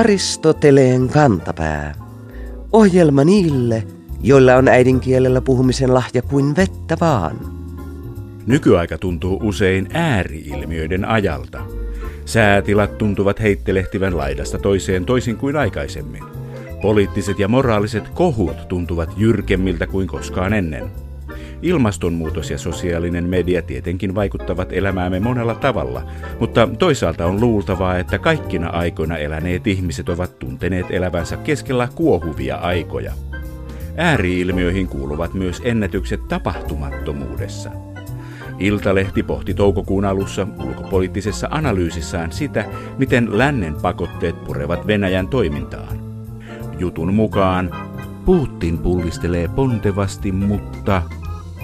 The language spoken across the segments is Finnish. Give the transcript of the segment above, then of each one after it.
Aristoteleen kantapää. Ohjelma niille, joilla on äidinkielellä puhumisen lahja kuin vettä vaan. Nykyaika tuntuu usein ääriilmiöiden ajalta. Säätilat tuntuvat heittelehtivän laidasta toiseen toisin kuin aikaisemmin. Poliittiset ja moraaliset kohut tuntuvat jyrkemmiltä kuin koskaan ennen. Ilmastonmuutos ja sosiaalinen media tietenkin vaikuttavat elämäämme monella tavalla, mutta toisaalta on luultavaa, että kaikkina aikoina eläneet ihmiset ovat tunteneet elävänsä keskellä kuohuvia aikoja. Ääriilmiöihin kuuluvat myös ennätykset tapahtumattomuudessa. Iltalehti pohti toukokuun alussa ulkopoliittisessa analyysissään sitä, miten lännen pakotteet purevat Venäjän toimintaan. Jutun mukaan Putin pullistelee pontevasti, mutta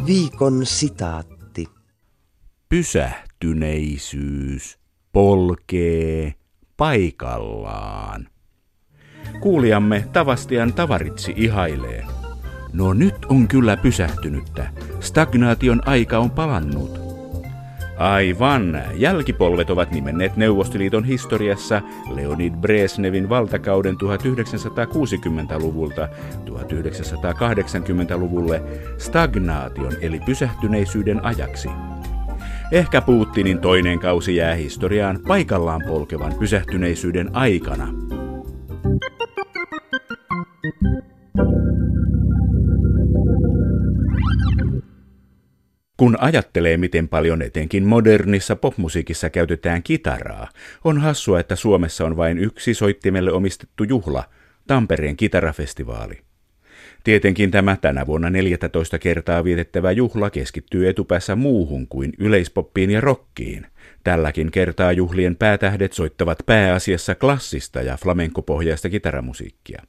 Viikon sitaatti. pysähtyneisyys polkee paikallaan. Kuulijamme Tavastian Tavaritsi ihailee. No nyt on kyllä pysähtynyttä. Stagnaation aika on palannut. Aivan. Jälkipolvet ovat nimenneet Neuvostoliiton historiassa Leonid Brezhnevin valtakauden 1960-luvulta 1980-luvulle stagnaation eli pysähtyneisyyden ajaksi. Ehkä Putinin toinen kausi jää historiaan paikallaan polkevan pysähtyneisyyden aikana. Kun ajattelee, miten paljon etenkin modernissa popmusiikissa käytetään kitaraa, on hassua, että Suomessa on vain yksi soittimelle omistettu juhla, Tampereen kitarafestivaali. Tietenkin tämä tänä vuonna 14 kertaa vietettävä juhla keskittyy etupäässä muuhun kuin yleispoppiin ja rockiin. Tälläkin kertaa juhlien päätähdet soittavat pääasiassa klassista ja flamenkopohjaista kitaramusiikkia.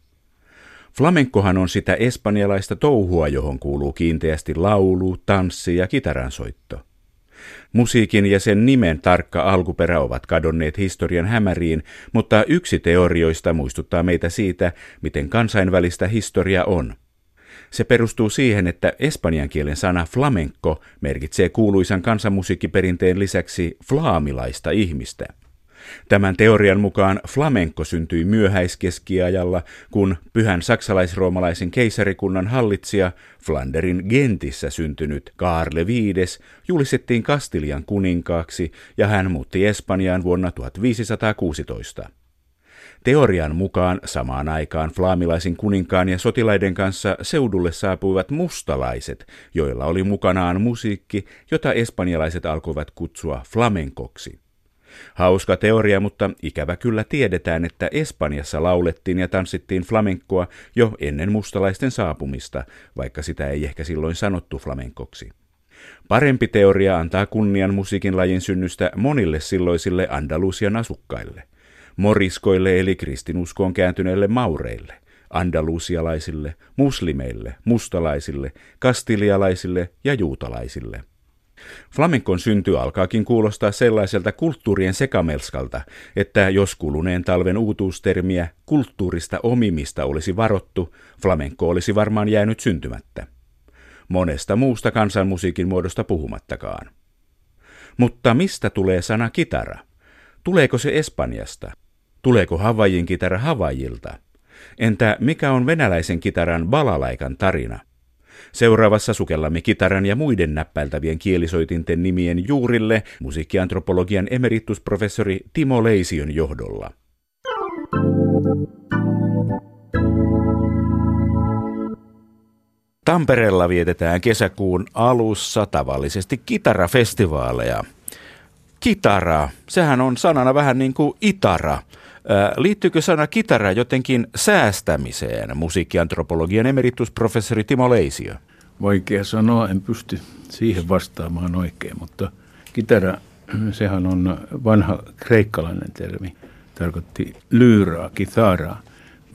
Flamenkohan on sitä espanjalaista touhua, johon kuuluu kiinteästi laulu, tanssi ja kitaransoitto. Musiikin ja sen nimen tarkka alkuperä ovat kadonneet historian hämäriin, mutta yksi teorioista muistuttaa meitä siitä, miten kansainvälistä historia on. Se perustuu siihen, että espanjan kielen sana flamenco merkitsee kuuluisan kansanmusiikkiperinteen lisäksi flaamilaista ihmistä – Tämän teorian mukaan flamenco syntyi myöhäiskeskiajalla, kun pyhän saksalais-roomalaisen keisarikunnan hallitsija Flanderin Gentissä syntynyt Karle V julistettiin Kastilian kuninkaaksi ja hän muutti Espanjaan vuonna 1516. Teorian mukaan samaan aikaan flaamilaisin kuninkaan ja sotilaiden kanssa seudulle saapuivat mustalaiset, joilla oli mukanaan musiikki, jota espanjalaiset alkoivat kutsua flamenkoksi. Hauska teoria, mutta ikävä kyllä tiedetään, että Espanjassa laulettiin ja tanssittiin flamenkkoa jo ennen mustalaisten saapumista, vaikka sitä ei ehkä silloin sanottu flamenkoksi. Parempi teoria antaa kunnian musiikin lajin synnystä monille silloisille Andalusian asukkaille. Moriskoille eli kristinuskoon kääntyneille maureille, andalusialaisille, muslimeille, mustalaisille, kastilialaisille ja juutalaisille – Flamenkon synty alkaakin kuulostaa sellaiselta kulttuurien sekamelskalta, että jos kuluneen talven uutuustermiä kulttuurista omimista olisi varottu, flamenko olisi varmaan jäänyt syntymättä. Monesta muusta kansanmusiikin muodosta puhumattakaan. Mutta mistä tulee sana kitara? Tuleeko se Espanjasta? Tuleeko Havajin kitara Havajilta? Entä mikä on venäläisen kitaran balalaikan tarina? Seuraavassa sukellamme kitaran ja muiden näppäiltävien kielisoitinten nimien juurille musiikkiantropologian emeritusprofessori Timo Leision johdolla. Tampereella vietetään kesäkuun alussa tavallisesti kitarafestivaaleja. Kitara, sehän on sanana vähän niin kuin itara. Liittyykö sana kitara jotenkin säästämiseen, musiikkiantropologian emeritusprofessori Timo Leisio? Vaikea sanoa, en pysty siihen vastaamaan oikein, mutta kitara, sehän on vanha kreikkalainen termi, tarkoitti lyyraa, kitaraa,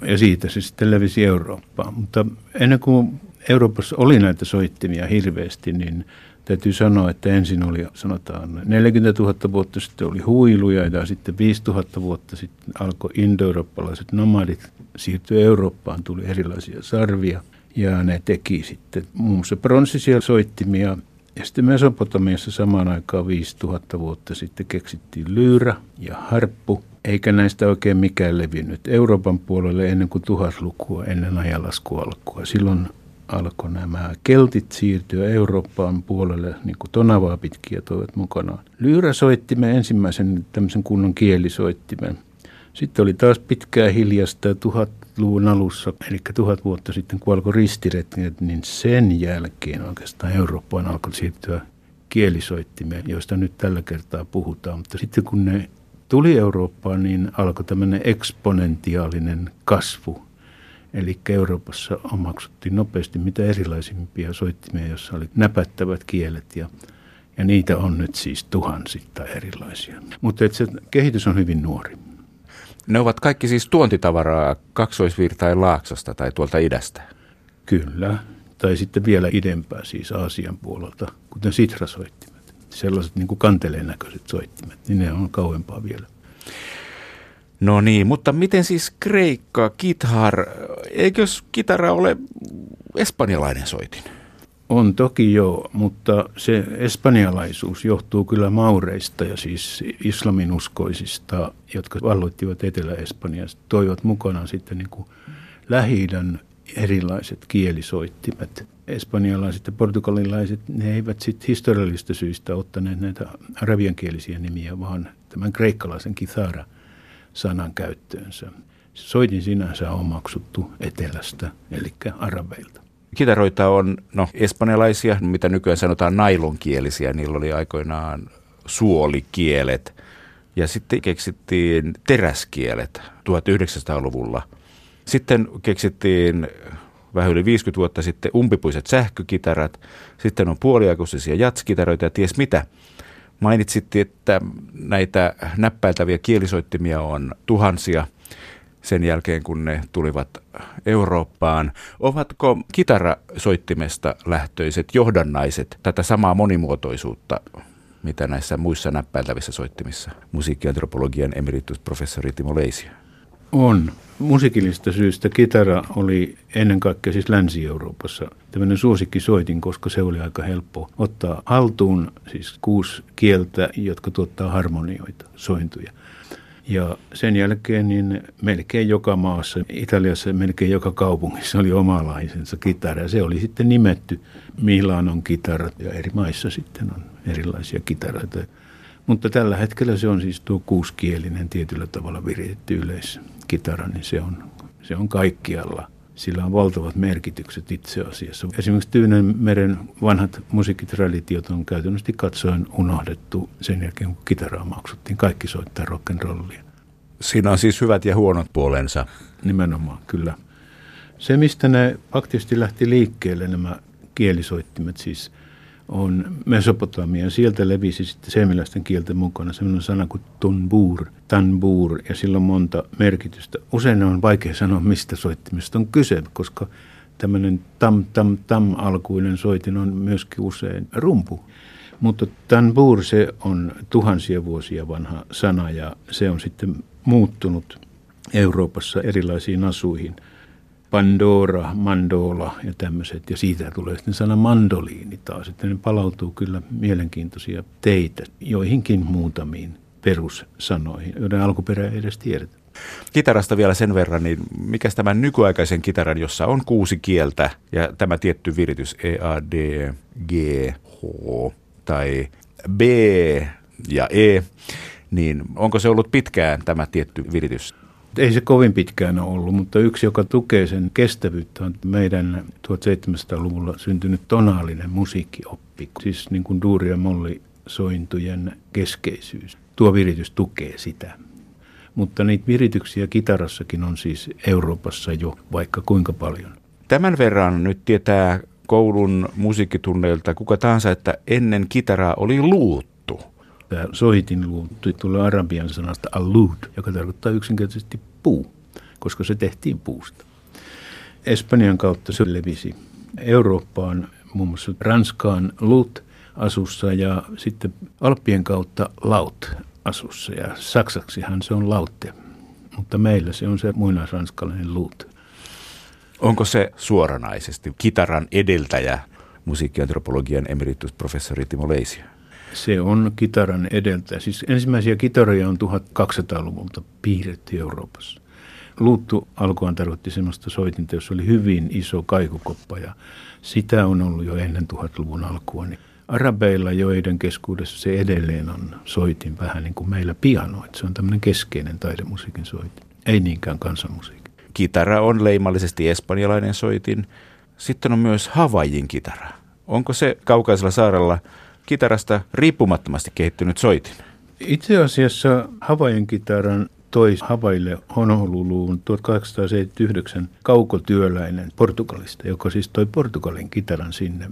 ja siitä se sitten levisi Eurooppaan. Mutta ennen kuin Euroopassa oli näitä soittimia hirveästi, niin täytyy sanoa, että ensin oli sanotaan 40 000 vuotta sitten oli huiluja ja sitten 5 000 vuotta sitten alkoi indoeurooppalaiset nomadit siirtyä Eurooppaan, tuli erilaisia sarvia ja ne teki sitten muun muassa pronssisia soittimia ja sitten Mesopotamiassa samaan aikaan 5000 vuotta sitten keksittiin lyyrä ja harppu eikä näistä oikein mikään levinnyt. Euroopan puolelle ennen kuin tuhatlukua, ennen ajalaskua alkua. Silloin alkoi nämä keltit siirtyä Eurooppaan puolelle, niin kuin tonavaa pitkiä toivat mukanaan. Lyyrä soitti me ensimmäisen tämmöisen kunnon kielisoittimen. Sitten oli taas pitkää hiljasta tuhatluvun alussa, eli tuhat vuotta sitten, kun alkoi ristiretket, niin sen jälkeen oikeastaan Eurooppaan alkoi siirtyä kielisoittimeen, joista nyt tällä kertaa puhutaan. Mutta sitten kun ne tuli Eurooppaan, niin alkoi tämmöinen eksponentiaalinen kasvu. Eli Euroopassa omaksuttiin nopeasti mitä erilaisimpia soittimia, joissa oli näpättävät kielet ja, ja niitä on nyt siis tuhansittain erilaisia. Mutta se kehitys on hyvin nuori. Ne ovat kaikki siis tuontitavaraa kaksoisvirtain laaksosta tai tuolta idästä? Kyllä, tai sitten vielä idempää siis Aasian puolelta, kuten sitrasoittimet. Sellaiset niin kuin kanteleen näköiset soittimet, niin ne on kauempaa vielä. No niin, mutta miten siis Kreikka, kithar, eikö kitara ole espanjalainen soitin? On toki joo, mutta se espanjalaisuus johtuu kyllä maureista ja siis islaminuskoisista, jotka valloittivat Etelä-Espanjasta, toivat mukanaan sitten niin kuin lähi erilaiset kielisoittimet. Espanjalaiset ja portugalilaiset, ne eivät sitten historiallisista syistä ottaneet näitä arabiankielisiä nimiä, vaan tämän kreikkalaisen kithara sanan käyttöönsä. Soitin sinänsä on omaksuttu etelästä, eli arabeilta. Kitaroita on no, espanjalaisia, mitä nykyään sanotaan nailonkielisiä. Niillä oli aikoinaan suolikielet. Ja sitten keksittiin teräskielet 1900-luvulla. Sitten keksittiin vähän yli 50 vuotta sitten umpipuiset sähkökitarat. Sitten on puoliakuisisia jatskitaroita ja ties mitä. Mainitsitte, että näitä näppäiltäviä kielisoittimia on tuhansia – sen jälkeen, kun ne tulivat Eurooppaan. Ovatko kitarasoittimesta lähtöiset johdannaiset tätä samaa monimuotoisuutta, mitä näissä muissa näppäiltävissä soittimissa? Musiikkiantropologian emeritusprofessori Timo Leisia. On. Musiikillisesta syystä kitara oli ennen kaikkea siis Länsi-Euroopassa tämmöinen suosikkisoitin, koska se oli aika helppo ottaa haltuun siis kuusi kieltä, jotka tuottaa harmonioita, sointuja. Ja sen jälkeen niin melkein joka maassa, Italiassa melkein joka kaupungissa oli omalaisensa kitara. Se oli sitten nimetty Milanon kitarat ja eri maissa sitten on erilaisia kitaroita. Mutta tällä hetkellä se on siis tuo kuuskielinen tietyllä tavalla viritetty yleiskitara, niin se on, se on kaikkialla. Sillä on valtavat merkitykset itse asiassa. Esimerkiksi Tyynenmeren vanhat musiikkitraditiot on käytännössä katsoen unohdettu sen jälkeen, kun kitaraa maksuttiin. Kaikki soittaa rock'n'rollia. Siinä on siis hyvät ja huonot puolensa. Nimenomaan, kyllä. Se, mistä ne aktiivisesti lähti liikkeelle, nämä kielisoittimet siis – on Mesopotamia. Sieltä levisi sitten seemiläisten kielten mukana sellainen sana kuin tunbur, tanbur, ja sillä on monta merkitystä. Usein on vaikea sanoa, mistä soittimesta on kyse, koska tämmöinen tam-tam-tam-alkuinen soitin on myöskin usein rumpu. Mutta tanbur, se on tuhansia vuosia vanha sana, ja se on sitten muuttunut Euroopassa erilaisiin asuihin – Pandora, Mandola ja tämmöiset. Ja siitä tulee sitten sana mandoliini taas. Että ne palautuu kyllä mielenkiintoisia teitä joihinkin muutamiin perussanoihin, joiden alkuperä ei edes tiedetä. Kitarasta vielä sen verran, niin mikä tämä nykyaikaisen kitaran, jossa on kuusi kieltä ja tämä tietty viritys E, A, D, G, H tai B ja E, niin onko se ollut pitkään tämä tietty viritys? Ei se kovin pitkään ole ollut, mutta yksi, joka tukee sen kestävyyttä, on meidän 1700-luvulla syntynyt tonaalinen musiikkioppi. Siis niin kuin duuri- ja mollisointujen keskeisyys. Tuo viritys tukee sitä. Mutta niitä virityksiä kitarassakin on siis Euroopassa jo vaikka kuinka paljon. Tämän verran nyt tietää koulun musiikkitunneilta kuka tahansa, että ennen kitaraa oli luut tämä soitin tulee arabian sanasta alud, joka tarkoittaa yksinkertaisesti puu, koska se tehtiin puusta. Espanjan kautta se levisi Eurooppaan, muun muassa Ranskaan lut asussa ja sitten Alppien kautta laut asussa ja saksaksihan se on lautte, mutta meillä se on se muinaisranskalainen lut. Onko se suoranaisesti kitaran edeltäjä musiikkiantropologian emeritusprofessori Timo Leisia? Se on kitaran edeltä. Siis ensimmäisiä kitaroja on 1200-luvulta piirretty Euroopassa. Luuttu alkuaan tarkoitti sellaista soitinta, jossa oli hyvin iso kaikukoppa ja sitä on ollut jo ennen 1000-luvun alkua. Niin arabeilla, joiden keskuudessa se edelleen on soitin vähän niin kuin meillä piano. Että se on tämmöinen keskeinen taidemusiikin soitin, ei niinkään kansanmusiikki. Kitara on leimallisesti espanjalainen soitin. Sitten on myös Havajin kitara. Onko se kaukaisella saarella kitarasta riippumattomasti kehittynyt soitin? Itse asiassa Havajan kitaran toi Havaille Honoluluun 1879 kaukotyöläinen Portugalista, joka siis toi Portugalin kitaran sinne.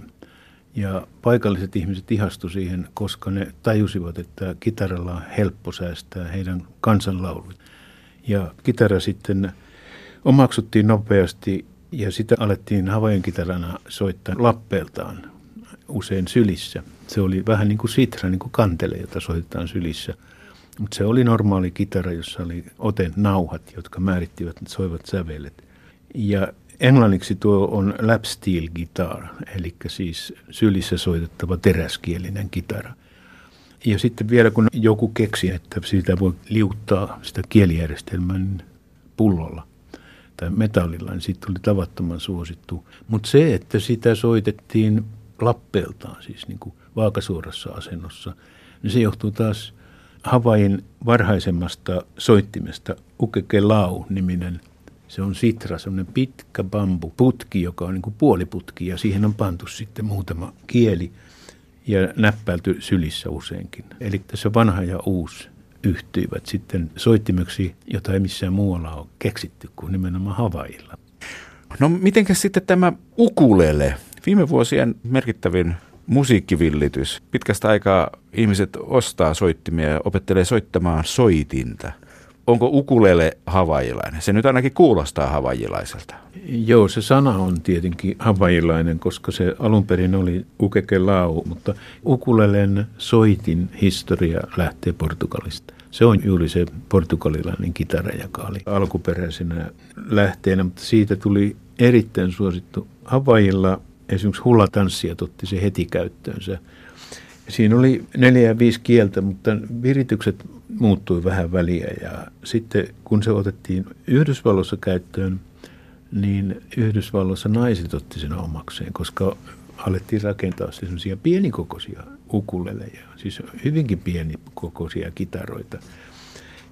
Ja paikalliset ihmiset ihastu siihen, koska ne tajusivat, että kitaralla on helppo säästää heidän kansanlaulut. Ja kitara sitten omaksuttiin nopeasti ja sitä alettiin Havajan kitarana soittaa lappeeltaan usein sylissä. Se oli vähän niin kuin sitra, niin kuin kantele, jota soitetaan sylissä. Mutta se oli normaali kitara, jossa oli oten nauhat, jotka määrittivät soivat sävelet. Ja englanniksi tuo on lap steel guitar, eli siis sylissä soitettava teräskielinen kitara. Ja sitten vielä kun joku keksi, että siitä voi liuttaa sitä kielijärjestelmää niin pullolla tai metallilla, niin siitä tuli tavattoman suosittu. Mutta se, että sitä soitettiin lappeeltaan, siis niin kuin vaakasuorassa asennossa, niin se johtuu taas Havain varhaisemmasta soittimesta Ukekelau-niminen. Se on sitra, semmoinen pitkä bambu putki, joka on niin kuin puoliputki ja siihen on pantu sitten muutama kieli ja näppäilty sylissä useinkin. Eli tässä vanha ja uusi yhtyivät sitten soittimeksi, jota ei missään muualla ole keksitty kuin nimenomaan Havailla. No mitenkäs sitten tämä ukulele? Viime vuosien merkittävin musiikkivillitys. Pitkästä aikaa ihmiset ostaa soittimia ja opettelee soittamaan soitinta. Onko ukulele havaijilainen? Se nyt ainakin kuulostaa havajilaiselta. Joo, se sana on tietenkin havajilainen, koska se alun perin oli ukekelau, mutta ukulelen soitin historia lähtee Portugalista. Se on juuri se portugalilainen kitara, joka oli alkuperäisenä lähteenä, mutta siitä tuli erittäin suosittu. Havajilla esimerkiksi hullatanssijat otti se heti käyttöönsä. Siinä oli neljä ja viisi kieltä, mutta viritykset muuttui vähän väliä ja sitten kun se otettiin Yhdysvalloissa käyttöön, niin Yhdysvalloissa naiset otti sen omakseen, koska alettiin rakentaa sellaisia pienikokoisia ukuleleja, siis hyvinkin pienikokoisia kitaroita.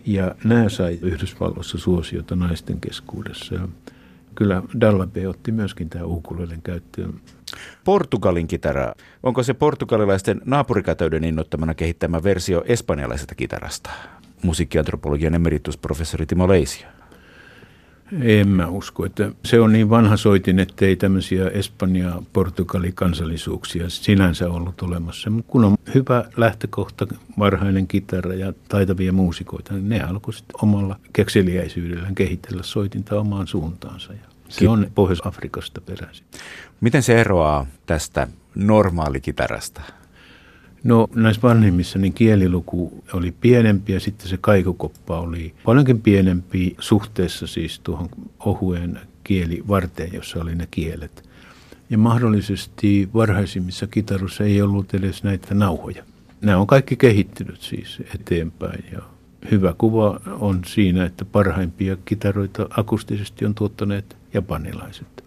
Ja nämä sai Yhdysvalloissa suosiota naisten keskuudessa kyllä Dallabe otti myöskin tämä ukulelen käyttöön. Portugalin kitara, onko se portugalilaisten naapurikätöiden innottamana kehittämä versio espanjalaisesta kitarasta? Musiikkiantropologian emeritusprofessori Timo Leisia. En mä usko, että se on niin vanha soitin, että ei tämmöisiä Espanja, Portugali kansallisuuksia sinänsä ollut olemassa. Mutta kun on hyvä lähtökohta, varhainen kitara ja taitavia muusikoita, niin ne alkoi sitten omalla kekseliäisyydellään kehitellä soitinta omaan suuntaansa. Ja se on Pohjois-Afrikasta peräisin. Miten se eroaa tästä normaalikitarasta? No näissä vanhimmissa niin kieliluku oli pienempi ja sitten se kaikukoppa oli paljonkin pienempi suhteessa siis tuohon ohueen kielivarteen, jossa oli ne kielet. Ja mahdollisesti varhaisimmissa kitarussa ei ollut edes näitä nauhoja. Nämä on kaikki kehittynyt siis eteenpäin ja hyvä kuva on siinä, että parhaimpia kitaroita akustisesti on tuottaneet japanilaiset.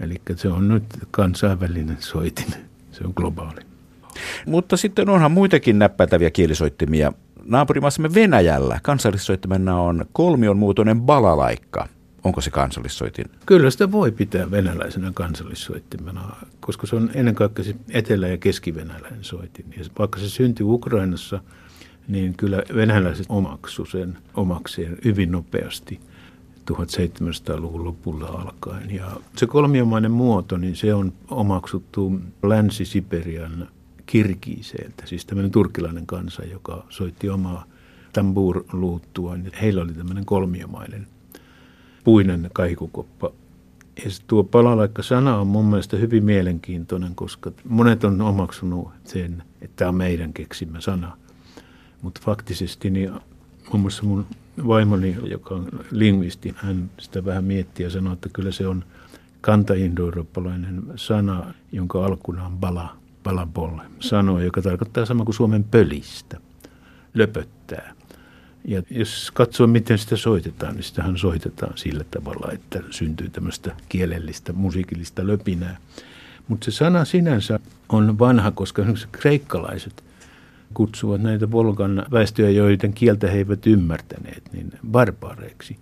Eli se on nyt kansainvälinen soitin, se on globaali. Mutta sitten onhan muitakin näppätäviä kielisoittimia. Naapurimaassamme Venäjällä kansallissoittimena on kolmion muotoinen balalaikka. Onko se kansallissoitin? Kyllä sitä voi pitää venäläisenä kansallissoittimena, koska se on ennen kaikkea etelä- ja keskivenäläinen soitin. Ja vaikka se syntyi Ukrainassa, niin kyllä venäläiset omaksu sen omakseen hyvin nopeasti 1700-luvun lopulla alkaen. Ja se kolmiomainen muoto, niin se on omaksuttu Länsi-Siperian kirkiiseiltä, siis tämmöinen turkilainen kansa, joka soitti omaa tambur-luuttua. Heillä oli tämmöinen kolmiomainen puinen kaikukoppa. Ja tuo palalaikka-sana on mun mielestä hyvin mielenkiintoinen, koska monet on omaksunut sen, että tämä on meidän keksimä sana. Mutta faktisesti niin muun muassa mun vaimoni, joka on lingvisti, hän sitä vähän miettii ja sanoo, että kyllä se on kanta-indoeurooppalainen sana, jonka alkuna on bala – palabolle, sanoo, joka tarkoittaa sama kuin Suomen pölistä, löpöttää. Ja jos katsoo, miten sitä soitetaan, niin sitähän soitetaan sillä tavalla, että syntyy tämmöistä kielellistä, musiikillista löpinää. Mutta se sana sinänsä on vanha, koska esimerkiksi kreikkalaiset kutsuvat näitä Volgan väestöjä, joiden kieltä he eivät ymmärtäneet, niin barbaareiksi.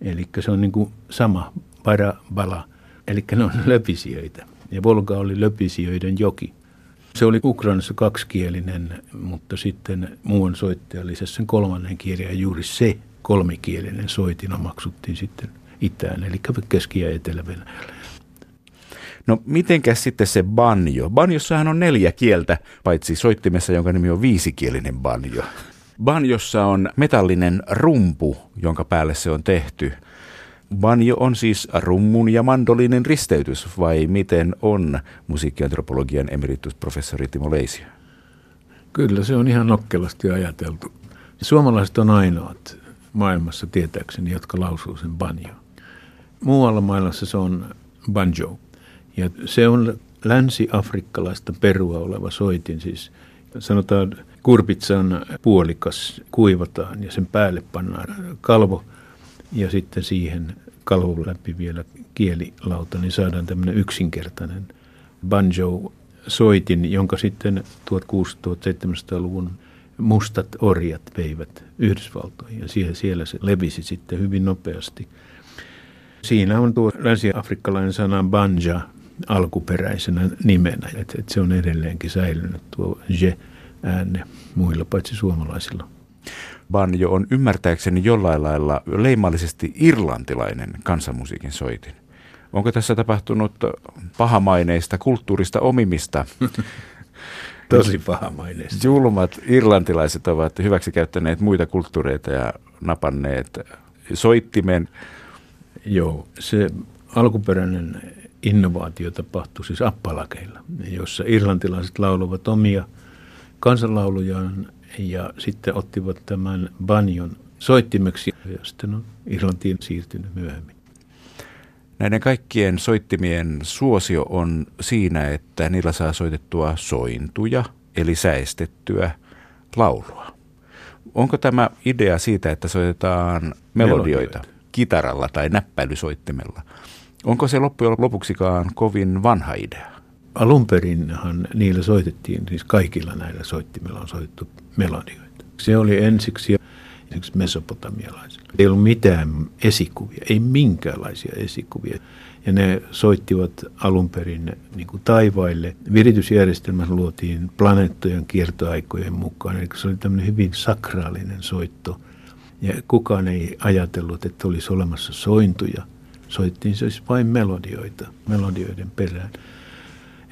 Eli se on niin kuin sama, bara, bala, eli ne on löpisijöitä. Ja Volga oli löpisijöiden joki. Se oli Ukrainassa kaksikielinen, mutta sitten muun soittaja lisäsi sen kolmannen kielen ja juuri se kolmikielinen soitin omaksuttiin sitten itään, eli Keski- ja Etelä-Venäjällä. No mitenkäs sitten se banjo? Banjossahan on neljä kieltä, paitsi soittimessa, jonka nimi on viisikielinen banjo. Banjossa on metallinen rumpu, jonka päälle se on tehty. Banjo on siis rummun ja mandolinin risteytys, vai miten on musiikkiantropologian emeritusprofessori Timo Leisio? Kyllä, se on ihan nokkelasti ajateltu. Suomalaiset on ainoat maailmassa tietääkseni, jotka lausuu sen banjo. Muualla maailmassa se on banjo. Ja se on länsi-afrikkalaista perua oleva soitin, siis sanotaan kurpitsan puolikas kuivataan ja sen päälle pannaan kalvo ja sitten siihen kalvon läpi vielä kielilauta, niin saadaan tämmöinen yksinkertainen banjo-soitin, jonka sitten 1600-1700-luvun mustat orjat veivät Yhdysvaltoihin ja siellä, siellä se levisi sitten hyvin nopeasti. Siinä on tuo länsi-afrikkalainen sana banja, alkuperäisenä nimenä. Et, et se on edelleenkin säilynyt tuo je-ääne muilla paitsi suomalaisilla. Banjo on ymmärtääkseni jollain lailla leimallisesti irlantilainen kansanmusiikin soitin. Onko tässä tapahtunut pahamaineista kulttuurista omimista? Tosi pahamaineista. Julmat irlantilaiset ovat hyväksikäyttäneet muita kulttuureita ja napanneet soittimen. Joo, se alkuperäinen innovaatio tapahtui siis appalakeilla, jossa irlantilaiset lauluvat omia kansanlaulujaan ja sitten ottivat tämän banjon soittimeksi ja sitten on Irlantiin siirtynyt myöhemmin. Näiden kaikkien soittimien suosio on siinä, että niillä saa soitettua sointuja, eli säestettyä laulua. Onko tämä idea siitä, että soitetaan melodioita, melodioita. kitaralla tai näppäilysoittimella – Onko se loppujen lopuksikaan kovin vanha idea? Alun perinhan niillä soitettiin, siis kaikilla näillä soittimilla on soitettu melodioita. Se oli ensiksi esimerkiksi mesopotamialaisilla. Ei ollut mitään esikuvia, ei minkäänlaisia esikuvia. Ja ne soittivat alun perin niin kuin taivaille. Viritysjärjestelmä luotiin planeettojen kiertoaikojen mukaan. Eli se oli tämmöinen hyvin sakraalinen soitto. Ja kukaan ei ajatellut, että olisi olemassa sointuja – soittiin siis vain melodioita, melodioiden perään.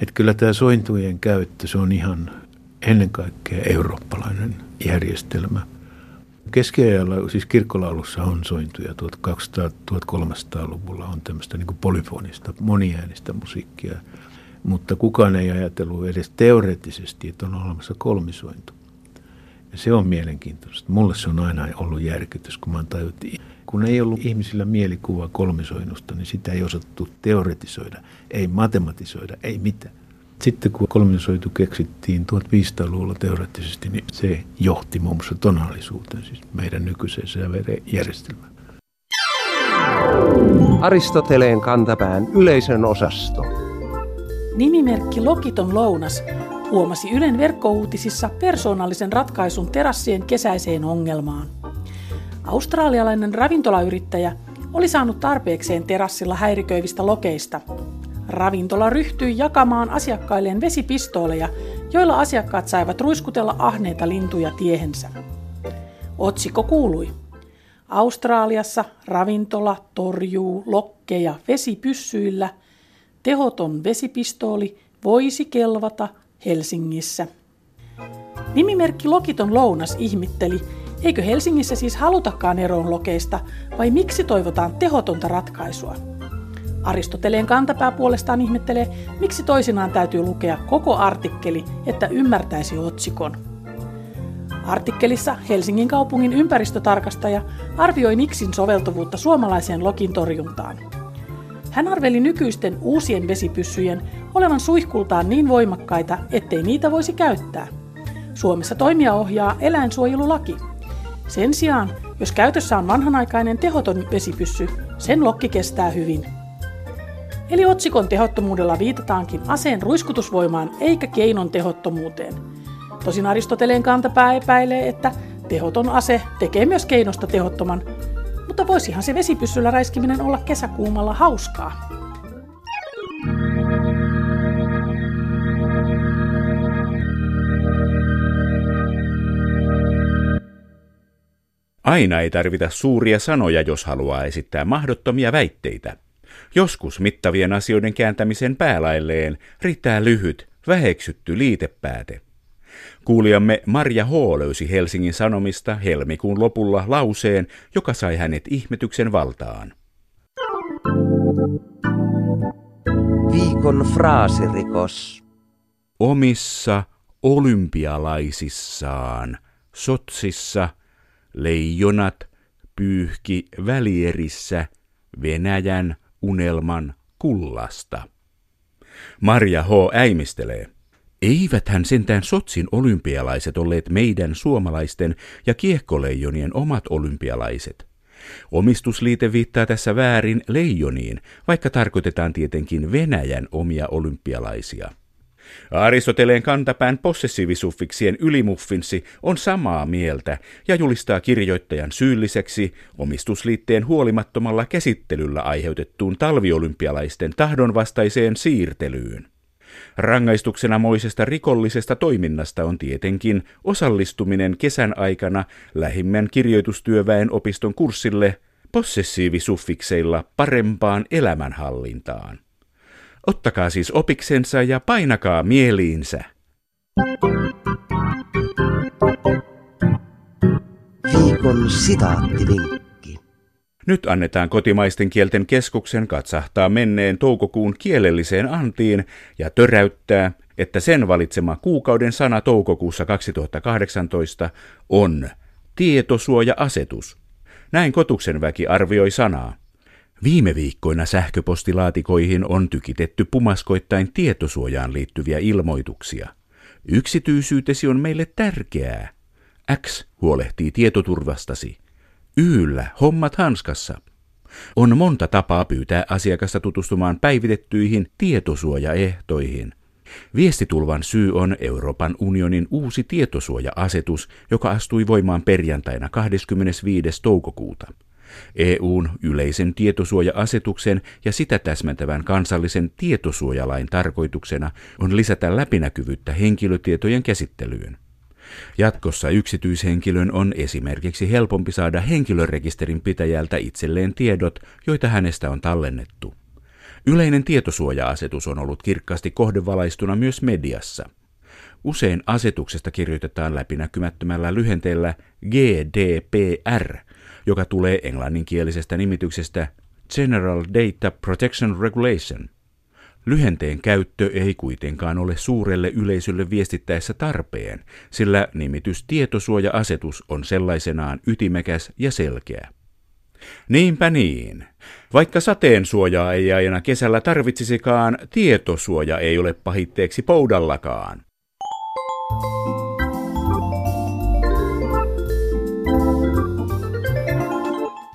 Että kyllä tämä sointujen käyttö, se on ihan ennen kaikkea eurooppalainen järjestelmä. Keskiajalla, siis kirkkolaulussa on sointuja 1200-1300-luvulla on tämmöistä niin polyfonista, moniäänistä musiikkia, mutta kukaan ei ajatellut edes teoreettisesti, että on olemassa kolmisointu. Ja se on mielenkiintoista. Mulle se on aina ollut järkytys, kun mä tajuttiin, kun ei ollut ihmisillä mielikuva kolmisoinnusta, niin sitä ei osattu teoretisoida, ei matematisoida, ei mitään. Sitten kun kolmisoitu keksittiin 1500-luvulla teoreettisesti, niin se johti muun muassa tonaalisuuteen, siis meidän nykyiseen järjestelmään. Aristoteleen kantapään yleisön osasto. Nimimerkki Lokiton lounas huomasi Ylen verkkouutisissa persoonallisen ratkaisun terassien kesäiseen ongelmaan. Australialainen ravintolayrittäjä oli saanut tarpeekseen terassilla häiriköivistä lokeista. Ravintola ryhtyi jakamaan asiakkailleen vesipistooleja, joilla asiakkaat saivat ruiskutella ahneita lintuja tiehensä. Otsikko kuului. Australiassa ravintola torjuu lokkeja vesipyssyillä. Tehoton vesipistooli voisi kelvata Helsingissä. Nimimerkki Lokiton lounas ihmitteli, eikö Helsingissä siis halutakaan eroon lokeista vai miksi toivotaan tehotonta ratkaisua? Aristoteleen kantapää puolestaan ihmettelee, miksi toisinaan täytyy lukea koko artikkeli, että ymmärtäisi otsikon. Artikkelissa Helsingin kaupungin ympäristötarkastaja arvioi Niksin soveltuvuutta suomalaiseen lokin torjuntaan. Hän arveli nykyisten uusien vesipyssyjen olevan suihkultaan niin voimakkaita, ettei niitä voisi käyttää. Suomessa toimia ohjaa eläinsuojelulaki. Sen sijaan, jos käytössä on vanhanaikainen tehoton vesipyssy, sen lokki kestää hyvin. Eli otsikon tehottomuudella viitataankin aseen ruiskutusvoimaan eikä keinon tehottomuuteen. Tosin Aristoteleen kantapää epäilee, että tehoton ase tekee myös keinosta tehottoman, mutta voisihan se vesipyssyllä räiskiminen olla kesäkuumalla hauskaa. Aina ei tarvita suuria sanoja, jos haluaa esittää mahdottomia väitteitä. Joskus mittavien asioiden kääntämisen päälailleen riittää lyhyt, väheksytty liitepääte. Kuulijamme Marja H. löysi Helsingin Sanomista helmikuun lopulla lauseen, joka sai hänet ihmetyksen valtaan. Viikon fraasirikos. Omissa olympialaisissaan, Sotsissa, leijonat pyyhki välierissä Venäjän unelman kullasta. Marja H. äimistelee. Eiväthän sentään Sotsin olympialaiset olleet meidän suomalaisten ja kiehkoleijonien omat olympialaiset. Omistusliite viittaa tässä väärin leijoniin, vaikka tarkoitetaan tietenkin Venäjän omia olympialaisia. Aristoteleen kantapään possessiivisuffiksien ylimuffinssi on samaa mieltä ja julistaa kirjoittajan syylliseksi omistusliitteen huolimattomalla käsittelyllä aiheutettuun talviolympialaisten tahdonvastaiseen siirtelyyn. Rangaistuksena moisesta rikollisesta toiminnasta on tietenkin osallistuminen kesän aikana lähimmän kirjoitustyöväen opiston kurssille possessiivisuffikseilla parempaan elämänhallintaan. Ottakaa siis opiksensa ja painakaa mieliinsä. Viikon sitaattivinkki. Nyt annetaan kotimaisten kielten keskuksen katsahtaa menneen toukokuun kielelliseen antiin ja töräyttää, että sen valitsema kuukauden sana toukokuussa 2018 on tietosuoja-asetus. Näin kotuksen väki arvioi sanaa. Viime viikkoina sähköpostilaatikoihin on tykitetty pumaskoittain tietosuojaan liittyviä ilmoituksia. Yksityisyytesi on meille tärkeää. X huolehtii tietoturvastasi. Yllä hommat hanskassa. On monta tapaa pyytää asiakasta tutustumaan päivitettyihin tietosuojaehtoihin. Viestitulvan syy on Euroopan unionin uusi tietosuoja-asetus, joka astui voimaan perjantaina 25. toukokuuta. EUn yleisen tietosuoja-asetuksen ja sitä täsmentävän kansallisen tietosuojalain tarkoituksena on lisätä läpinäkyvyyttä henkilötietojen käsittelyyn. Jatkossa yksityishenkilön on esimerkiksi helpompi saada henkilörekisterin pitäjältä itselleen tiedot, joita hänestä on tallennettu. Yleinen tietosuoja-asetus on ollut kirkkaasti kohdevalaistuna myös mediassa. Usein asetuksesta kirjoitetaan läpinäkymättömällä lyhenteellä GDPR, joka tulee englanninkielisestä nimityksestä General Data Protection Regulation. Lyhenteen käyttö ei kuitenkaan ole suurelle yleisölle viestittäessä tarpeen, sillä nimitys tietosuoja-asetus on sellaisenaan ytimekäs ja selkeä. Niinpä niin. Vaikka sateen suojaa ei aina kesällä tarvitsisikaan, tietosuoja ei ole pahitteeksi poudallakaan.